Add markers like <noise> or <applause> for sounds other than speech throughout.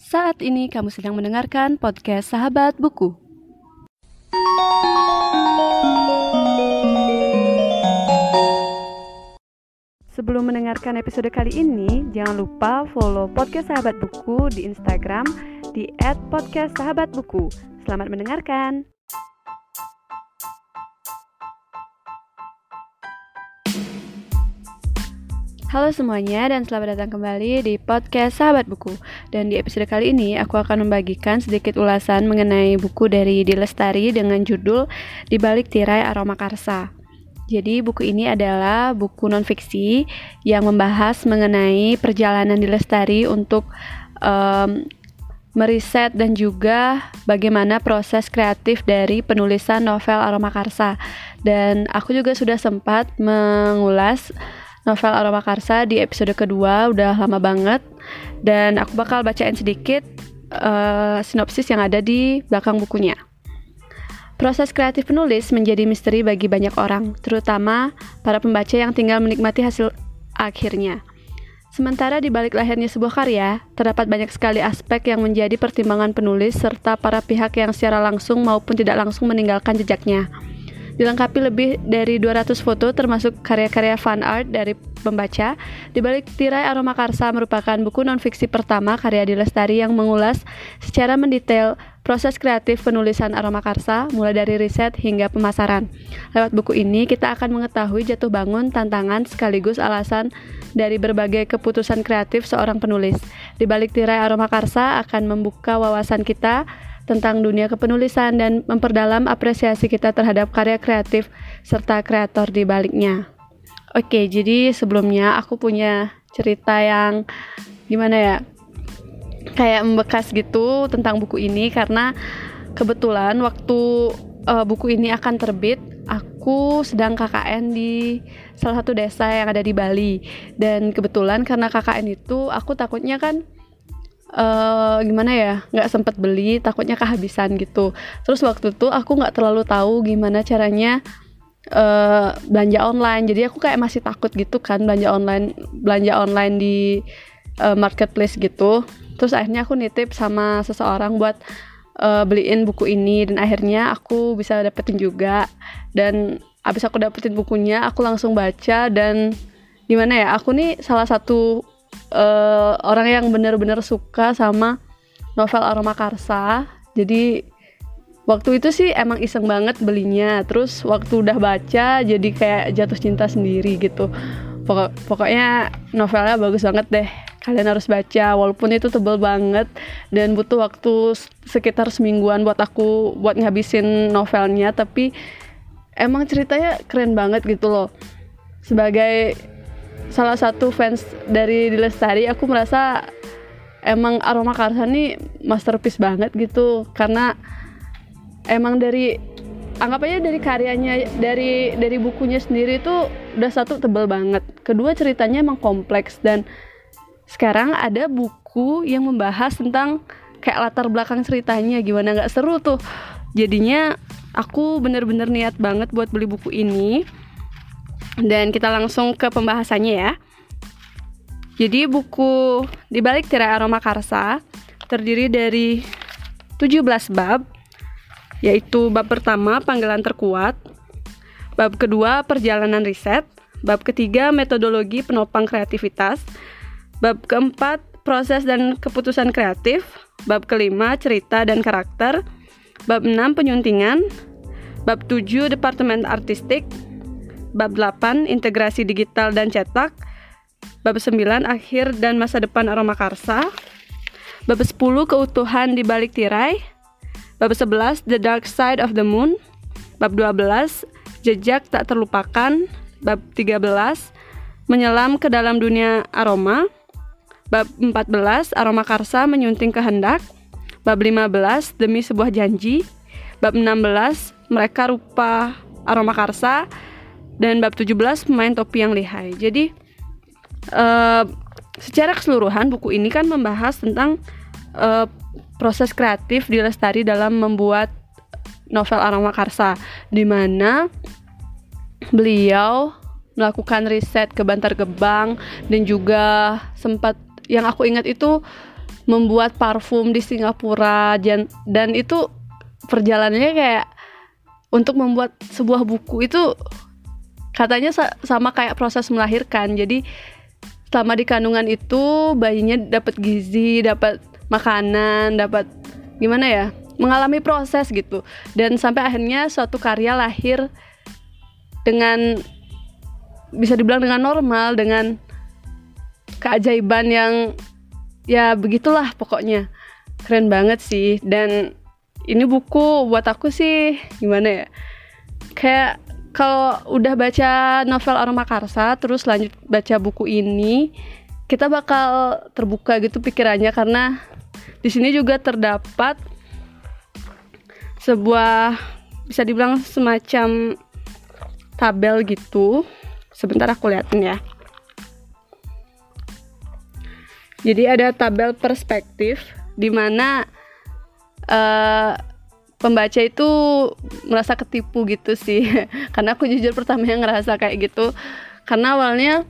Saat ini kamu sedang mendengarkan podcast Sahabat Buku. Sebelum mendengarkan episode kali ini, jangan lupa follow podcast Sahabat Buku di Instagram di @podcastsahabatbuku. Selamat mendengarkan. Halo semuanya dan selamat datang kembali di podcast Sahabat Buku. Dan di episode kali ini aku akan membagikan sedikit ulasan mengenai buku dari Dilestari dengan judul Di Balik Tirai Aroma Karsa. Jadi buku ini adalah buku nonfiksi yang membahas mengenai perjalanan Dilestari untuk um, meriset dan juga bagaimana proses kreatif dari penulisan novel Aroma Karsa. Dan aku juga sudah sempat mengulas novel Aroma Karsa di episode kedua udah lama banget dan aku bakal bacain sedikit uh, sinopsis yang ada di belakang bukunya. Proses kreatif penulis menjadi misteri bagi banyak orang, terutama para pembaca yang tinggal menikmati hasil akhirnya. Sementara di balik lahirnya sebuah karya, terdapat banyak sekali aspek yang menjadi pertimbangan penulis serta para pihak yang secara langsung maupun tidak langsung meninggalkan jejaknya dilengkapi lebih dari 200 foto termasuk karya-karya fan art dari pembaca. Di balik tirai Aroma Karsa merupakan buku nonfiksi pertama karya di Lestari yang mengulas secara mendetail proses kreatif penulisan Aroma Karsa mulai dari riset hingga pemasaran. Lewat buku ini kita akan mengetahui jatuh bangun, tantangan sekaligus alasan dari berbagai keputusan kreatif seorang penulis. Di balik tirai Aroma Karsa akan membuka wawasan kita tentang dunia kepenulisan dan memperdalam apresiasi kita terhadap karya kreatif serta kreator di baliknya. Oke, jadi sebelumnya aku punya cerita yang gimana ya? Kayak membekas gitu tentang buku ini karena kebetulan waktu uh, buku ini akan terbit, aku sedang KKN di salah satu desa yang ada di Bali. Dan kebetulan karena KKN itu aku takutnya kan uh, gimana ya nggak sempet beli takutnya kehabisan gitu. Terus waktu itu aku nggak terlalu tahu gimana caranya uh, belanja online. Jadi aku kayak masih takut gitu kan belanja online belanja online di uh, marketplace gitu. Terus akhirnya aku nitip sama seseorang buat uh, beliin buku ini. Dan akhirnya aku bisa dapetin juga. Dan abis aku dapetin bukunya aku langsung baca. Dan gimana ya aku nih salah satu uh, orang yang benar-benar suka sama novel Aroma Karsa. Jadi waktu itu sih emang iseng banget belinya. Terus waktu udah baca jadi kayak jatuh cinta sendiri gitu. Pokok pokoknya novelnya bagus banget deh. Kalian harus baca walaupun itu tebel banget dan butuh waktu sekitar semingguan buat aku buat ngabisin novelnya tapi emang ceritanya keren banget gitu loh. Sebagai salah satu fans dari Dilestari aku merasa emang Aroma Karsa ini masterpiece banget gitu. Karena emang dari anggap aja dari karyanya dari dari bukunya sendiri itu udah satu tebel banget. Kedua ceritanya emang kompleks. Dan sekarang ada buku yang membahas tentang kayak latar belakang ceritanya. Gimana nggak seru tuh. Jadinya aku bener-bener niat banget buat beli buku ini dan kita langsung ke pembahasannya ya. Jadi buku di balik tirai aroma karsa terdiri dari 17 bab, yaitu bab pertama panggilan terkuat, bab kedua perjalanan riset, bab ketiga metodologi penopang kreativitas, bab keempat proses dan keputusan kreatif, bab kelima cerita dan karakter, bab enam penyuntingan, bab tujuh departemen artistik, Bab 8 Integrasi Digital dan Cetak. Bab 9 Akhir dan Masa Depan Aroma Karsa. Bab 10 Keutuhan di Balik Tirai. Bab 11 The Dark Side of the Moon. Bab 12 Jejak Tak Terlupakan. Bab 13 Menyelam ke dalam dunia aroma. Bab 14 Aroma Karsa menyunting kehendak. Bab 15 Demi sebuah janji. Bab 16 Mereka rupa aroma karsa dan bab 17 pemain topi yang lihai. Jadi uh, secara keseluruhan buku ini kan membahas tentang uh, proses kreatif di Lestari dalam membuat novel Aroma Karsa di mana beliau melakukan riset ke Bantar Gebang dan juga sempat yang aku ingat itu membuat parfum di Singapura dan dan itu perjalanannya kayak untuk membuat sebuah buku itu katanya sama kayak proses melahirkan. Jadi selama di kandungan itu bayinya dapat gizi dapat makanan dapat gimana ya mengalami proses gitu. Dan sampai akhirnya suatu karya lahir dengan bisa dibilang dengan normal dengan keajaiban yang ya begitulah pokoknya. Keren banget sih. Dan ini buku buat aku sih gimana ya kayak kalau udah baca novel Aroma Karsa terus lanjut baca buku ini kita bakal terbuka gitu pikirannya karena di sini juga terdapat sebuah bisa dibilang semacam tabel gitu. Sebentar aku liatin ya. Jadi ada tabel perspektif di mana uh, pembaca itu merasa ketipu gitu sih. <laughs> Karena aku jujur pertama yang ngerasa kayak gitu. Karena awalnya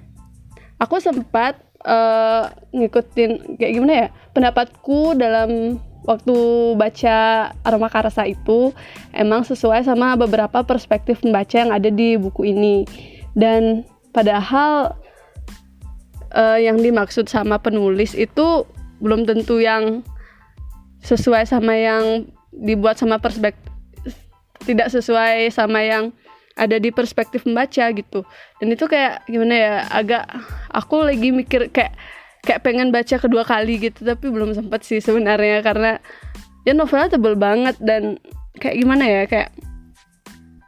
aku sempat uh, ngikutin kayak gimana ya pendapatku dalam waktu baca Aroma Karasa itu emang sesuai sama beberapa perspektif pembaca yang ada di buku ini. Dan padahal uh, yang dimaksud sama penulis itu belum tentu yang sesuai sama yang dibuat sama perspektif tidak sesuai sama yang ada di perspektif membaca gitu. Dan itu kayak gimana ya agak aku lagi mikir kayak kayak pengen baca kedua kali gitu tapi belum sempat sih sebenarnya karena ya novelnya tebel banget dan kayak gimana ya kayak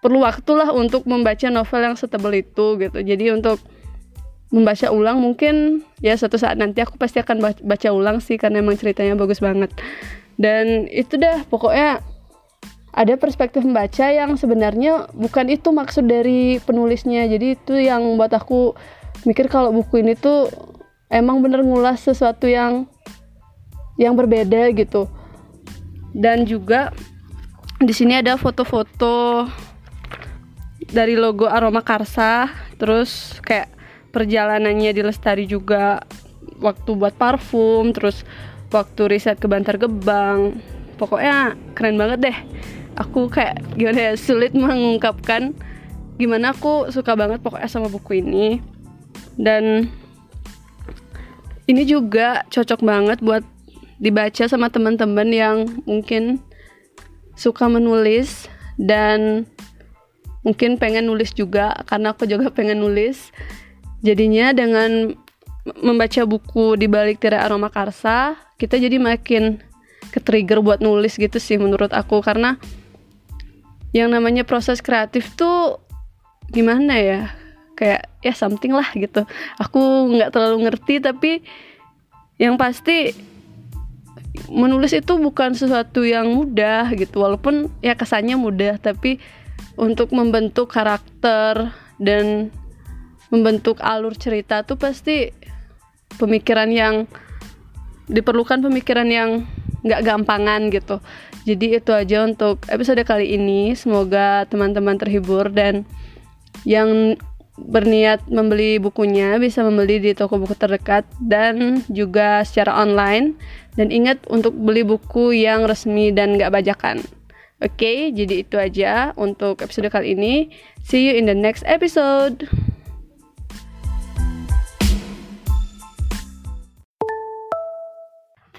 perlu waktu lah untuk membaca novel yang setebel itu gitu. Jadi untuk membaca ulang mungkin ya suatu saat nanti aku pasti akan baca ulang sih karena emang ceritanya bagus banget dan itu dah pokoknya ada perspektif membaca yang sebenarnya bukan itu maksud dari penulisnya. Jadi itu yang buat aku mikir kalau buku ini tuh emang bener ngulas sesuatu yang yang berbeda gitu. Dan juga di sini ada foto-foto dari logo Aroma Karsa terus kayak perjalanannya di Lestari juga waktu buat parfum terus waktu riset ke Bantar Gebang. Pokoknya keren banget deh. Aku kayak gimana ya sulit mengungkapkan gimana aku suka banget pokoknya sama buku ini. Dan ini juga cocok banget buat dibaca sama teman-teman yang mungkin suka menulis dan mungkin pengen nulis juga karena aku juga <laughs> pengen nulis. Jadinya dengan membaca buku di balik tirai aroma karsa kita jadi makin ke trigger buat nulis gitu sih menurut aku. Karena yang namanya proses kreatif tuh gimana ya? Kayak ya something lah gitu. Aku nggak terlalu ngerti tapi yang pasti menulis itu bukan sesuatu yang mudah gitu. Walaupun ya kesannya mudah tapi untuk membentuk karakter dan membentuk alur cerita tuh pasti pemikiran yang diperlukan pemikiran yang nggak gampangan gitu. Jadi itu aja untuk episode kali ini. Semoga teman-teman terhibur dan yang berniat membeli bukunya bisa membeli di toko buku terdekat dan juga secara online. Dan ingat untuk beli buku yang resmi dan gak bajakan. Oke okay, jadi itu aja untuk episode kali ini. See you in the next episode